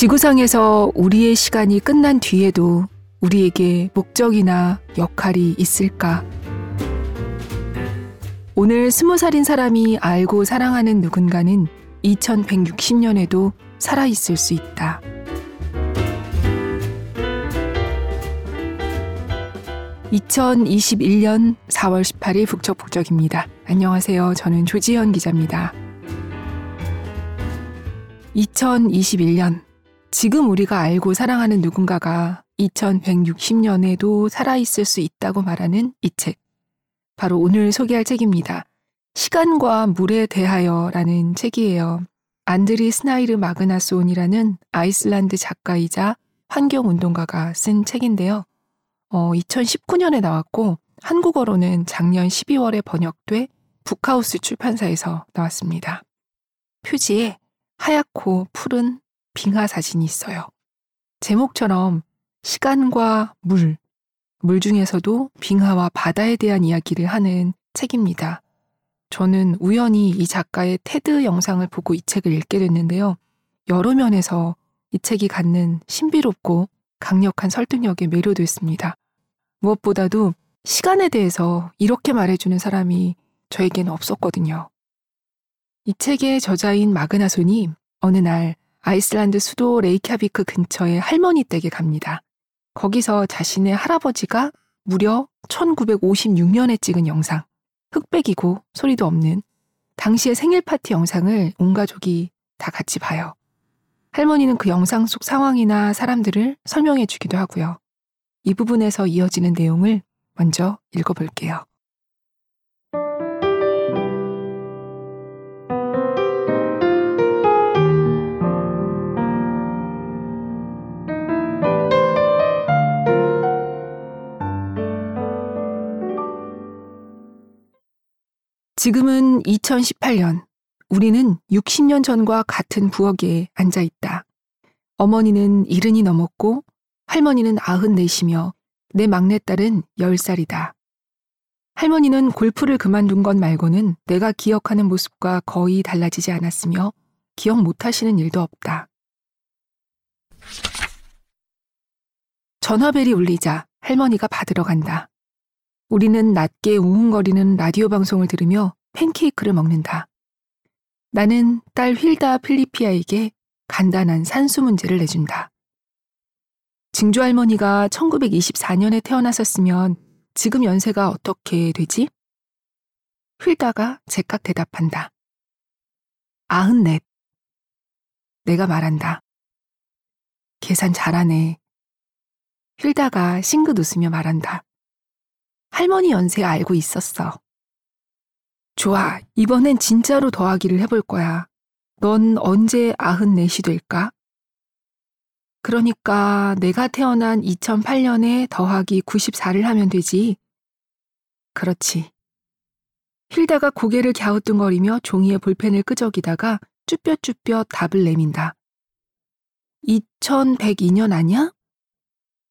지구상에서 우리의 시간이 끝난 뒤에도 우리에게 목적이나 역할이 있을까? 오늘 스무 살인 사람이 알고 사랑하는 누군가는 2160년에도 살아있을 수 있다. 2021년 4월 18일 북적북적입니다. 안녕하세요. 저는 조지현 기자입니다. 2021년 지금 우리가 알고 사랑하는 누군가가 2160년에도 살아있을 수 있다고 말하는 이 책. 바로 오늘 소개할 책입니다. 시간과 물에 대하여 라는 책이에요. 안드리 스나이르 마그나스온이라는 아이슬란드 작가이자 환경운동가가 쓴 책인데요. 어, 2019년에 나왔고 한국어로는 작년 12월에 번역돼 북하우스 출판사에서 나왔습니다. 표지에 하얗고 푸른 빙하 사진이 있어요. 제목처럼 시간과 물, 물 중에서도 빙하와 바다에 대한 이야기를 하는 책입니다. 저는 우연히 이 작가의 테드 영상을 보고 이 책을 읽게 됐는데요. 여러 면에서 이 책이 갖는 신비롭고 강력한 설득력에 매료됐습니다. 무엇보다도 시간에 대해서 이렇게 말해주는 사람이 저에게는 없었거든요. 이 책의 저자인 마그나손이 어느 날 아이슬란드 수도 레이캬비크 근처의 할머니 댁에 갑니다. 거기서 자신의 할아버지가 무려 1956년에 찍은 영상, 흑백이고 소리도 없는 당시의 생일 파티 영상을 온 가족이 다 같이 봐요. 할머니는 그 영상 속 상황이나 사람들을 설명해 주기도 하고요. 이 부분에서 이어지는 내용을 먼저 읽어볼게요. 지금은 2018년. 우리는 60년 전과 같은 부엌에 앉아 있다. 어머니는 이른이 넘었고 할머니는 아흔 넷이며 내 막내딸은 열 살이다. 할머니는 골프를 그만둔 것 말고는 내가 기억하는 모습과 거의 달라지지 않았으며 기억 못하시는 일도 없다. 전화벨이 울리자 할머니가 받으러 간다. 우리는 낮게 웅웅거리는 라디오 방송을 들으며 팬케이크를 먹는다. 나는 딸 휠다 필리피아에게 간단한 산수 문제를 내준다. 증조 할머니가 1924년에 태어났었으면 지금 연세가 어떻게 되지? 휠다가 제깍 대답한다. 아흔넷. 내가 말한다. 계산 잘하네. 휠다가 싱긋 웃으며 말한다. 할머니 연세 알고 있었어. 좋아, 이번엔 진짜로 더하기를 해볼 거야. 넌 언제 아흔 넷이 될까? 그러니까 내가 태어난 2008년에 더하기 94를 하면 되지. 그렇지. 힐다가 고개를 갸우뚱거리며 종이에 볼펜을 끄적이다가 쭈뼛쭈뼛 답을 내민다. 2102년 아니야?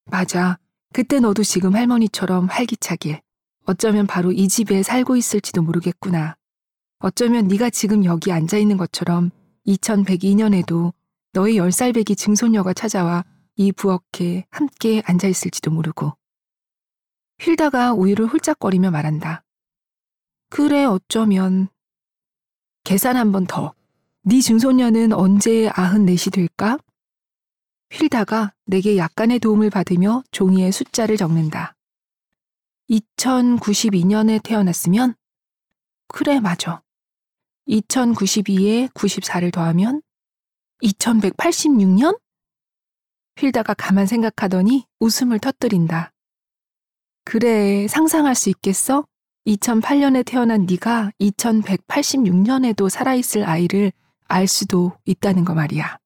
맞아. 그때 너도 지금 할머니처럼 활기차길. 어쩌면 바로 이 집에 살고 있을지도 모르겠구나. 어쩌면 네가 지금 여기 앉아 있는 것처럼 2102년에도 너의 10살 배기 증손녀가 찾아와 이 부엌에 함께 앉아 있을지도 모르고. 힐다가 우유를 훌쩍거리며 말한다. 그래 어쩌면 계산 한 번 더. 네 증손녀는 언제 아흔넷이 될까? 휠다가 내게 약간의 도움을 받으며 종이에 숫자를 적는다. 2092년에 태어났으면? 그래, 맞아. 2092에 94를 더하면 2186년? 휠다가 가만 생각하더니 웃음을 터뜨린다. 그래, 상상할 수 있겠어? 2008년에 태어난 네가 2186년에도 살아있을 아이를 알 수도 있다는 거 말이야.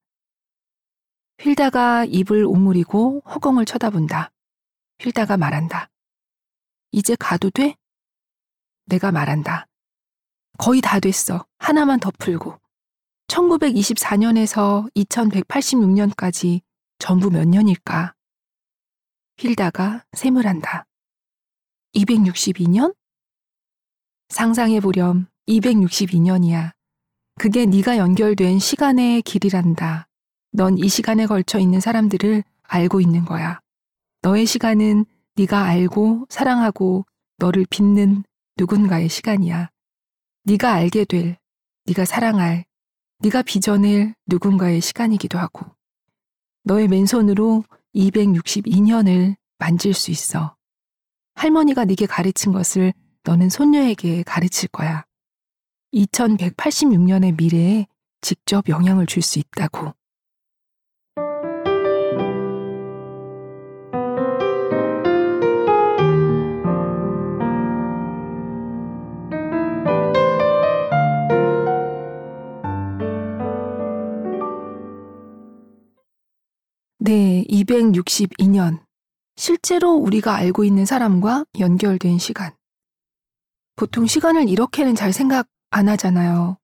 휠다가 입을 오므리고 허공을 쳐다본다. 휠다가 말한다. 이제 가도 돼? 내가 말한다. 거의 다 됐어. 하나만 더 풀고. 1924년에서 2186년까지 전부 몇 년일까? 휠다가 셈을 한다. 262년? 상상해보렴 262년이야. 그게 네가 연결된 시간의 길이란다. 넌 이 시간에 걸쳐 있는 사람들을 알고 있는 거야. 너의 시간은 네가 알고 사랑하고 너를 빚는 누군가의 시간이야. 네가 알게 될, 네가 사랑할, 네가 빚어낼 누군가의 시간이기도 하고. 너의 맨손으로 262년을 만질 수 있어. 할머니가 네게 가르친 것을 너는 손녀에게 가르칠 거야. 2186년의 미래에 직접 영향을 줄 수 있다고. 네, 262년. 실제로 우리가 알고 있는 사람과 연결된 시간. 보통 시간을 이렇게는 잘 생각 안 하잖아요.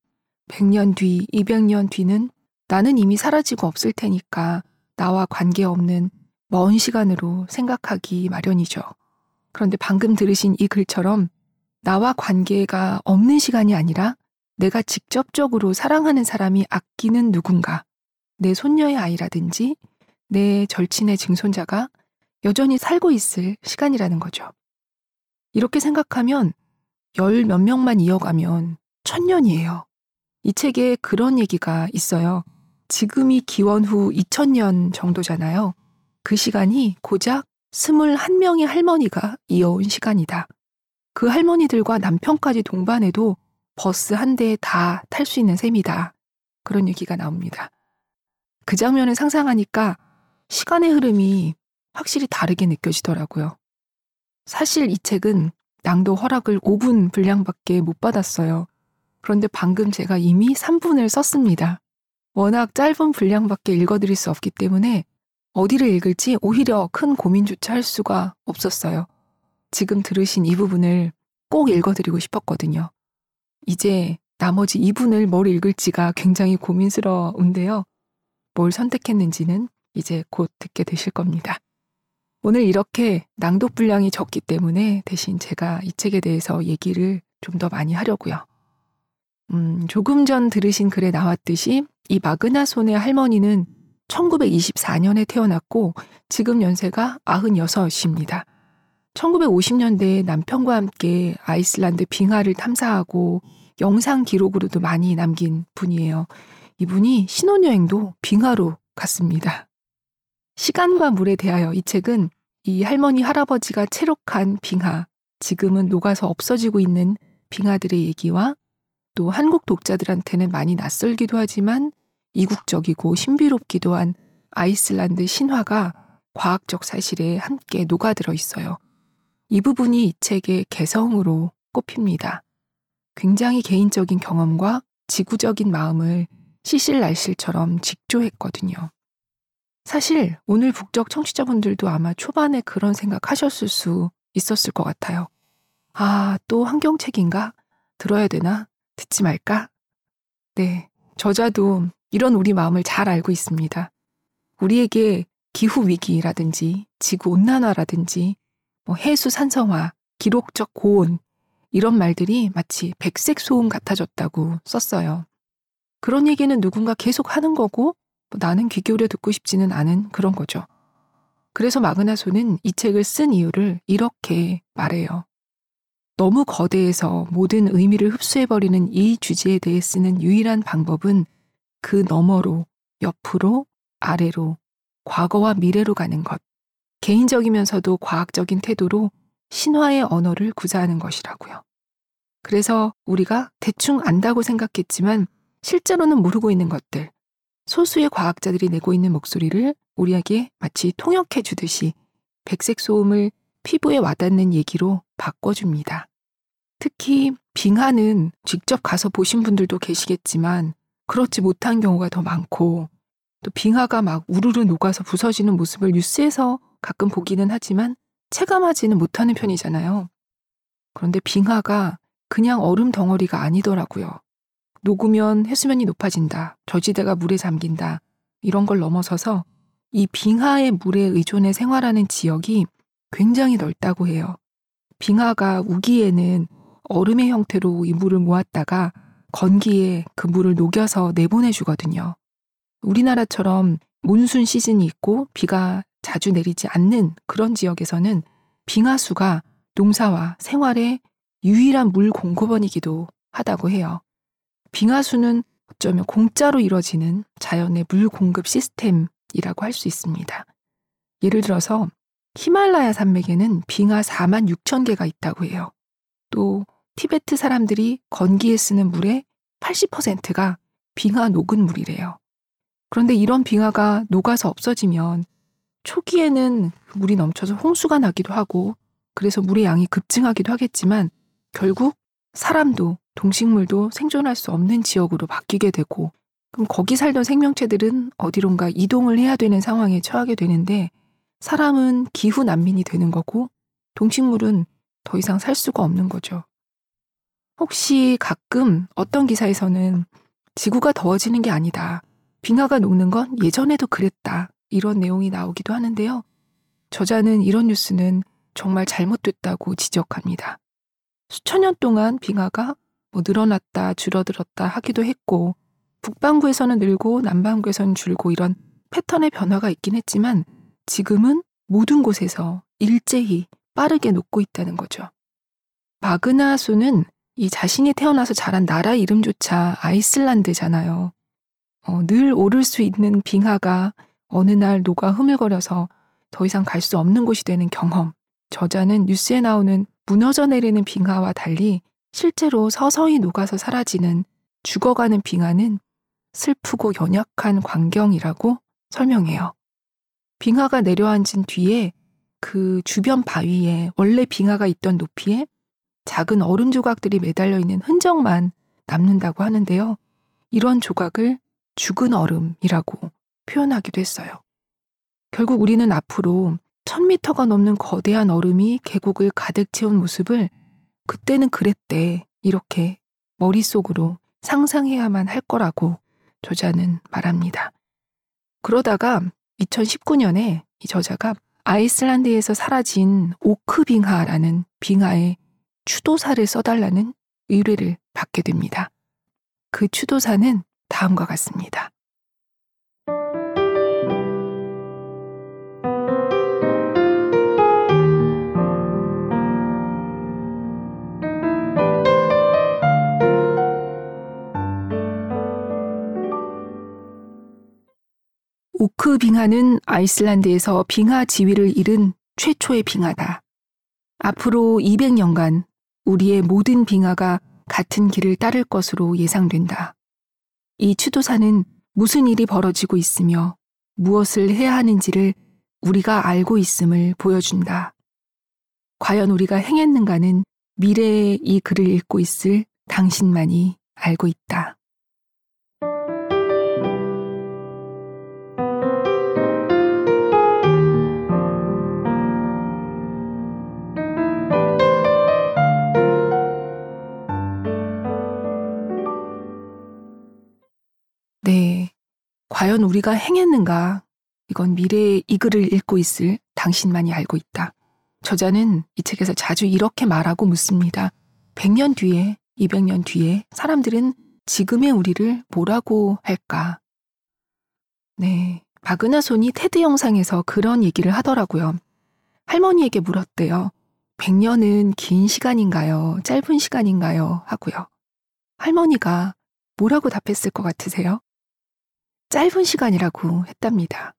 100년 뒤, 200년 뒤는 나는 이미 사라지고 없을 테니까 나와 관계없는 먼 시간으로 생각하기 마련이죠. 그런데 방금 들으신 이 글처럼 나와 관계가 없는 시간이 아니라 내가 직접적으로 사랑하는 사람이 아끼는 누군가, 내 손녀의 아이라든지 내 절친의 증손자가 여전히 살고 있을 시간이라는 거죠. 이렇게 생각하면 열 몇 명만 이어가면 천년이에요. 이 책에 그런 얘기가 있어요. 지금이 기원 후 2000년 정도잖아요. 그 시간이 고작 21명의 할머니가 이어온 시간이다. 그 할머니들과 남편까지 동반해도 버스 한 대에 다 탈 수 있는 셈이다. 그런 얘기가 나옵니다. 그 장면을 상상하니까 시간의 흐름이 확실히 다르게 느껴지더라고요. 사실 이 책은 낭도 허락을 5분 분량밖에 못 받았어요. 그런데 방금 제가 이미 3분을 썼습니다. 워낙 짧은 분량밖에 읽어드릴 수 없기 때문에 어디를 읽을지 오히려 큰 고민조차 할 수가 없었어요. 지금 들으신 이 부분을 꼭 읽어드리고 싶었거든요. 이제 나머지 2분을 뭘 읽을지가 굉장히 고민스러운데요. 뭘 선택했는지는 이제 곧 듣게 되실 겁니다. 오늘 이렇게 낭독 분량이 적기 때문에 대신 제가 이 책에 대해서 얘기를 좀 더 많이 하려고요. 음, 조금 전 들으신 글에 나왔듯이 이 마그나 손의 할머니는 1924년에 태어났고 지금 연세가 96입니다. 1950년대에 남편과 함께 아이슬란드 빙하를 탐사하고 영상 기록으로도 많이 남긴 분이에요. 이분이 신혼여행도 빙하로 갔습니다. 시간과 물에 대하여 이 책은 이 할머니 할아버지가 체록한 빙하, 지금은 녹아서 없어지고 있는 빙하들의 얘기와 또 한국 독자들한테는 많이 낯설기도 하지만 이국적이고 신비롭기도 한 아이슬란드 신화가 과학적 사실에 함께 녹아들어 있어요. 이 부분이 이 책의 개성으로 꼽힙니다. 굉장히 개인적인 경험과 지구적인 마음을 시실날실처럼 직조했거든요. 사실 오늘 북적 청취자분들도 아마 초반에 그런 생각 하셨을 수 있었을 것 같아요. 아, 또 환경책인가? 들어야 되나? 듣지 말까? 네, 저자도 이런 우리 마음을 잘 알고 있습니다. 우리에게 기후 위기라든지 지구 온난화라든지 뭐 해수 산성화, 기록적 고온 이런 말들이 마치 백색 소음 같아졌다고 썼어요. 그런 얘기는 누군가 계속 하는 거고 뭐 나는 귀 기울여 듣고 싶지는 않은 그런 거죠. 그래서 마그나소는 이 책을 쓴 이유를 이렇게 말해요. 너무 거대해서 모든 의미를 흡수해버리는 이 주제에 대해 쓰는 유일한 방법은 그 너머로, 옆으로, 아래로, 과거와 미래로 가는 것. 개인적이면서도 과학적인 태도로 신화의 언어를 구사하는 것이라고요. 그래서 우리가 대충 안다고 생각했지만 실제로는 모르고 있는 것들, 소수의 과학자들이 내고 있는 목소리를 우리에게 마치 통역해 주듯이 백색 소음을 피부에 와닿는 얘기로 바꿔줍니다. 특히 빙하는 직접 가서 보신 분들도 계시겠지만 그렇지 못한 경우가 더 많고 또 빙하가 막 우르르 녹아서 부서지는 모습을 뉴스에서 가끔 보기는 하지만 체감하지는 못하는 편이잖아요. 그런데 빙하가 그냥 얼음 덩어리가 아니더라고요. 녹으면 해수면이 높아진다. 저지대가 물에 잠긴다. 이런 걸 넘어서서 이 빙하의 물에 의존해 생활하는 지역이 굉장히 넓다고 해요. 빙하가 우기에는 얼음의 형태로 이 물을 모았다가 건기에 그 물을 녹여서 내보내주거든요. 우리나라처럼 몬순 시즌이 있고 비가 자주 내리지 않는 그런 지역에서는 빙하수가 농사와 생활의 유일한 물 공급원이기도 하다고 해요. 빙하수는 어쩌면 공짜로 이뤄지는 자연의 물 공급 시스템이라고 할 수 있습니다. 예를 들어서 히말라야 산맥에는 빙하 4만 6천 개가 있다고 해요. 또 티베트 사람들이 건기에 쓰는 물의 80%가 빙하 녹은 물이래요. 그런데 이런 빙하가 녹아서 없어지면 초기에는 물이 넘쳐서 홍수가 나기도 하고 그래서 물의 양이 급증하기도 하겠지만 결국 사람도 동식물도 생존할 수 없는 지역으로 바뀌게 되고 그럼 거기 살던 생명체들은 어디론가 이동을 해야 되는 상황에 처하게 되는데 사람은 기후 난민이 되는 거고 동식물은 더 이상 살 수가 없는 거죠. 혹시 가끔 어떤 기사에서는 지구가 더워지는 게 아니다. 빙하가 녹는 건 예전에도 그랬다. 이런 내용이 나오기도 하는데요. 저자는 이런 뉴스는 정말 잘못됐다고 지적합니다. 수천 년 동안 빙하가 뭐 늘어났다, 줄어들었다 하기도 했고, 북반구에서는 늘고 남반구에서는 줄고 이런 패턴의 변화가 있긴 했지만, 지금은 모든 곳에서 일제히 빠르게 녹고 있다는 거죠. 바그나수는 이 자신이 태어나서 자란 나라 이름조차 아이슬란드잖아요. 어, 늘 오를 수 있는 빙하가 어느 날 녹아 흐물거려서 더 이상 갈 수 없는 곳이 되는 경험. 저자는 뉴스에 나오는 무너져 내리는 빙하와 달리 실제로 서서히 녹아서 사라지는 죽어가는 빙하는 슬프고 연약한 광경이라고 설명해요. 빙하가 내려앉은 뒤에 그 주변 바위에 원래 빙하가 있던 높이에 작은 얼음 조각들이 매달려 있는 흔적만 남는다고 하는데요. 이런 조각을 죽은 얼음이라고 표현하기도 했어요. 결국 우리는 앞으로 1000미터가 넘는 거대한 얼음이 계곡을 가득 채운 모습을 그때는 그랬대. 이렇게 머릿속으로 상상해야만 할 거라고 저자는 말합니다. 그러다가 2019년에 이 저자가 아이슬란드에서 사라진 오크 빙하라는 빙하의 추도사를 써달라는 의뢰를 받게 됩니다. 그 추도사는 다음과 같습니다. 오크 빙하는 아이슬란드에서 빙하 지위를 잃은 최초의 빙하다. 앞으로 200년간 우리의 모든 빙하가 같은 길을 따를 것으로 예상된다. 이 추도사는 무슨 일이 벌어지고 있으며 무엇을 해야 하는지를 우리가 알고 있음을 보여준다. 과연 우리가 행했는가는 미래의 이 글을 읽고 있을 당신만이 알고 있다. 과연 우리가 행했는가? 이건 미래의 이 글을 읽고 있을 당신만이 알고 있다. 저자는 이 책에서 자주 이렇게 말하고 묻습니다. 100년 뒤에, 200년 뒤에 사람들은 지금의 우리를 뭐라고 할까? 네. 바그나손이 테드 영상에서 그런 얘기를 하더라고요. 할머니에게 물었대요. 100년은 긴 시간인가요? 짧은 시간인가요? 하고요. 할머니가 뭐라고 답했을 것 같으세요? 짧은 시간이라고 했답니다.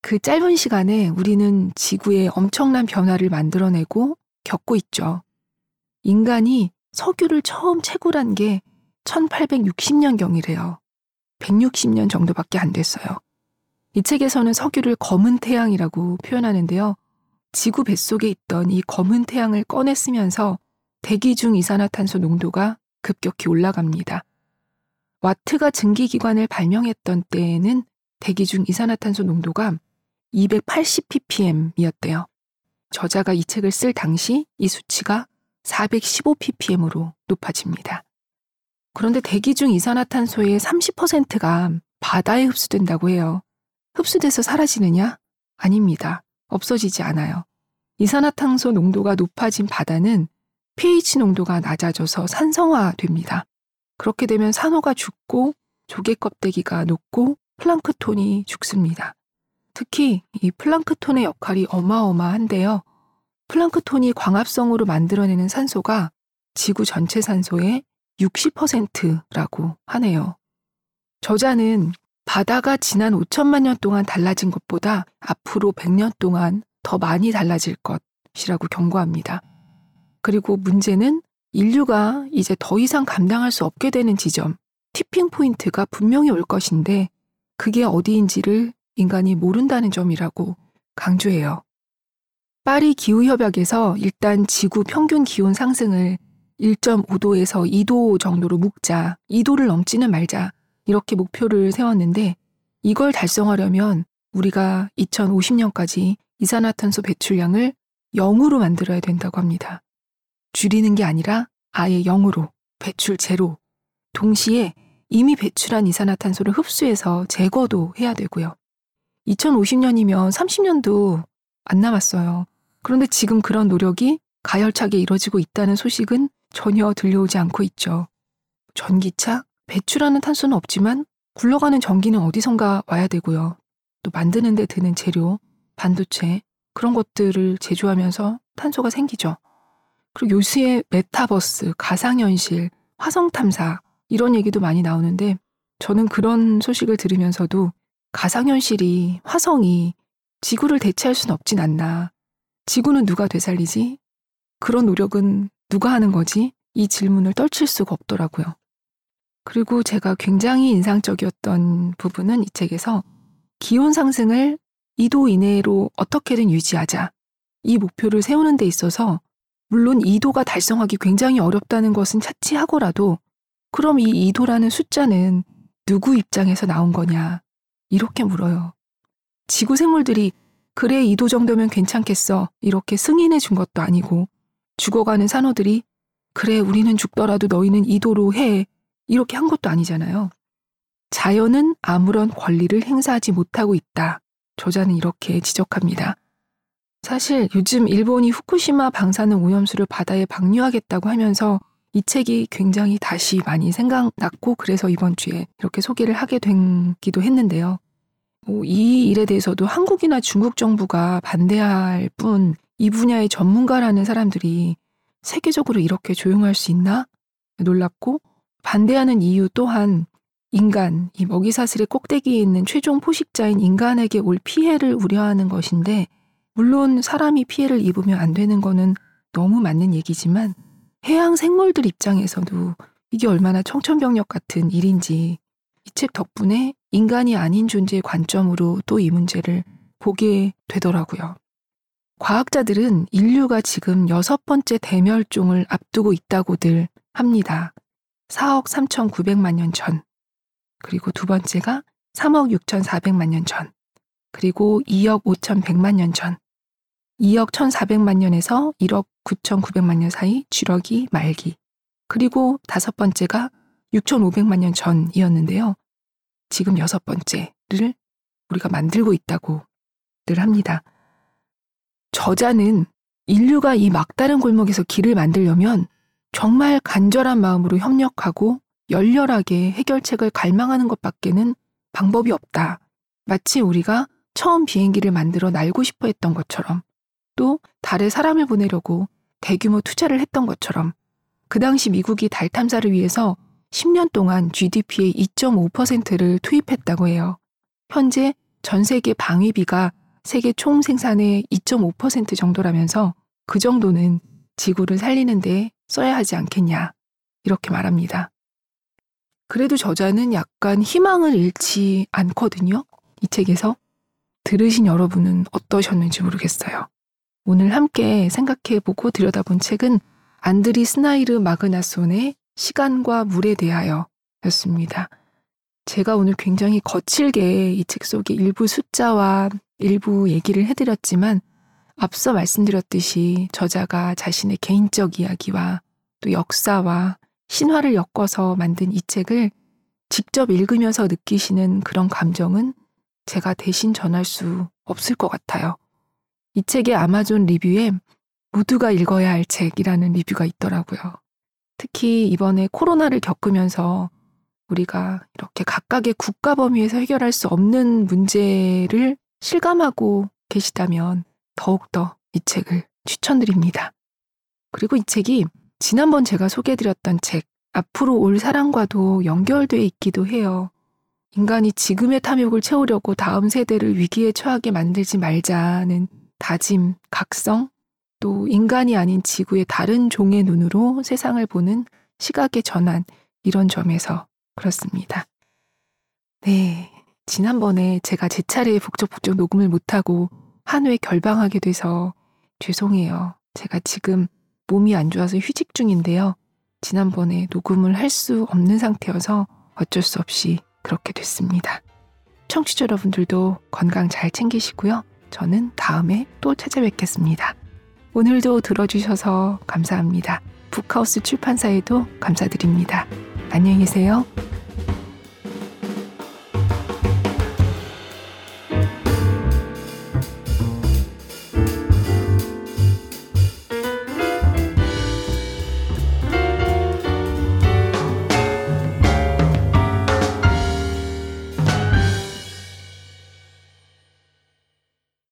그 짧은 시간에 우리는 지구에 엄청난 변화를 만들어내고 겪고 있죠. 인간이 석유를 처음 채굴한 게 1860년경이래요. 160년 정도밖에 안 됐어요. 이 책에서는 석유를 검은 태양이라고 표현하는데요. 지구 뱃속에 있던 이 검은 태양을 꺼냈으면서 대기 중 이산화탄소 농도가 급격히 올라갑니다. 와트가 증기기관을 발명했던 때에는 대기 중 이산화탄소 농도가 280ppm이었대요. 저자가 이 책을 쓸 당시 이 수치가 415ppm으로 높아집니다. 그런데 대기 중 이산화탄소의 30%가 바다에 흡수된다고 해요. 흡수돼서 사라지느냐? 아닙니다. 없어지지 않아요. 이산화탄소 농도가 높아진 바다는 pH 농도가 낮아져서 산성화됩니다. 그렇게 되면 산호가 죽고 조개 껍데기가 녹고 플랑크톤이 죽습니다. 특히 이 플랑크톤의 역할이 어마어마한데요. 플랑크톤이 광합성으로 만들어내는 산소가 지구 전체 산소의 60%라고 하네요. 저자는 바다가 지난 5천만 년 동안 달라진 것보다 앞으로 100년 동안 더 많이 달라질 것이라고 경고합니다. 그리고 문제는 인류가 이제 더 이상 감당할 수 없게 되는 지점, 티핑 포인트가 분명히 올 것인데 그게 어디인지를 인간이 모른다는 점이라고 강조해요. 파리 기후협약에서 일단 지구 평균 기온 상승을 1.5도에서 2도 정도로 묶자, 2도를 넘지는 말자, 이렇게 목표를 세웠는데 이걸 달성하려면 우리가 2050년까지 이산화탄소 배출량을 0으로 만들어야 된다고 합니다. 줄이는 게 아니라 아예 0으로, 배출 제로. 동시에 이미 배출한 이산화탄소를 흡수해서 제거도 해야 되고요. 2050년이면 30년도 안 남았어요. 그런데 지금 그런 노력이 가열차게 이뤄지고 있다는 소식은 전혀 들려오지 않고 있죠. 전기차? 배출하는 탄소는 없지만 굴러가는 전기는 어디선가 와야 되고요. 또 만드는 데 드는 재료, 반도체, 그런 것들을 제조하면서 탄소가 생기죠. 그리고 요새 메타버스, 가상현실, 화성탐사, 이런 얘기도 많이 나오는데 저는 그런 소식을 들으면서도 가상현실이, 화성이 지구를 대체할 수는 없진 않나. 지구는 누가 되살리지? 그런 노력은 누가 하는 거지? 이 질문을 떨칠 수가 없더라고요. 그리고 제가 굉장히 인상적이었던 부분은 이 책에서 기온 상승을 2도 이내로 어떻게든 유지하자. 이 목표를 세우는 데 있어서 물론 2도가 달성하기 굉장히 어렵다는 것은 차치하고라도 그럼 이 2도라는 숫자는 누구 입장에서 나온 거냐. 이렇게 물어요. 지구 생물들이 그래 2도 정도면 괜찮겠어. 이렇게 승인해 준 것도 아니고 죽어가는 산호들이 그래 우리는 죽더라도 너희는 2도로 해. 이렇게 한 것도 아니잖아요. 자연은 아무런 권리를 행사하지 못하고 있다. 저자는 이렇게 지적합니다. 사실 요즘 일본이 후쿠시마 방사능 오염수를 바다에 방류하겠다고 하면서 이 책이 굉장히 다시 많이 생각났고 그래서 이번 주에 이렇게 소개를 하게 된기도 했는데요. 이 일에 대해서도 한국이나 중국 정부가 반대할 뿐 이 분야의 전문가라는 사람들이 세계적으로 이렇게 조용할 수 있나? 놀랍고 반대하는 이유 또한 인간, 이 먹이사슬의 꼭대기에 있는 최종 포식자인 인간에게 올 피해를 우려하는 것인데, 물론 사람이 피해를 입으면 안 되는 거는 너무 맞는 얘기지만, 해양 생물들 입장에서도 이게 얼마나 청천벽력 같은 일인지 이 책 덕분에 인간이 아닌 존재의 관점으로 또 이 문제를 보게 되더라고요. 과학자들은 인류가 지금 여섯 번째 대멸종을 앞두고 있다고들 합니다. 4억 3,900만 년 전. 그리고 두 번째가 3억 6,400만 년 전. 그리고 2억 5,100만 년 전. 2억 1,400만 년에서 1억 9,900만 년 사이 쥐러기 말기. 그리고 다섯 번째가 6,500만 년 전이었는데요. 지금 여섯 번째를 우리가 만들고 있다고 늘 합니다. 저자는 인류가 이 막다른 골목에서 길을 만들려면 정말 간절한 마음으로 협력하고 열렬하게 해결책을 갈망하는 것밖에는 방법이 없다. 마치 우리가 처음 비행기를 만들어 날고 싶어 했던 것처럼 또 달에 사람을 보내려고 대규모 투자를 했던 것처럼 그 당시 미국이 달 탐사를 위해서 10년 동안 GDP의 2.5%를 투입했다고 해요. 현재 전 세계 방위비가 세계 총 생산의 2.5% 정도라면서 그 정도는 지구를 살리는데 써야 하지 않겠냐. 이렇게 말합니다. 그래도 저자는 약간 희망을 잃지 않거든요. 이 책에서. 들으신 여러분은 어떠셨는지 모르겠어요. 오늘 함께 생각해보고 들여다본 책은 안드리 스나이르 마그나손의 시간과 물에 대하여 였습니다. 제가 오늘 굉장히 거칠게 이 책 속의 일부 숫자와 일부 얘기를 해드렸지만 앞서 말씀드렸듯이 저자가 자신의 개인적 이야기와 또 역사와 신화를 엮어서 만든 이 책을 직접 읽으면서 느끼시는 그런 감정은 제가 대신 전할 수 없을 것 같아요. 이 책의 아마존 리뷰에 모두가 읽어야 할 책이라는 리뷰가 있더라고요. 특히 이번에 코로나를 겪으면서 우리가 이렇게 각각의 국가 범위에서 해결할 수 없는 문제를 실감하고 계시다면 더욱더 이 책을 추천드립니다. 그리고 이 책이 지난번 제가 소개해드렸던 책, 앞으로 올 사랑과도 연결돼 있기도 해요. 인간이 지금의 탐욕을 채우려고 다음 세대를 위기에 처하게 만들지 말자는 다짐, 각성, 또 인간이 아닌 지구의 다른 종의 눈으로 세상을 보는 시각의 전환, 이런 점에서 그렇습니다. 네. 지난번에 제가 제 차례에 북적북적 녹음을 못하고 한회 결방하게 돼서 죄송해요. 제가 지금 몸이 안 좋아서 휴직 중인데요. 지난번에 녹음을 할 수 없는 상태여서 어쩔 수 없이 그렇게 됐습니다. 청취자 여러분들도 건강 잘 챙기시고요. 저는 다음에 또 찾아뵙겠습니다. 오늘도 들어주셔서 감사합니다. 북하우스 출판사에도 감사드립니다. 안녕히 계세요.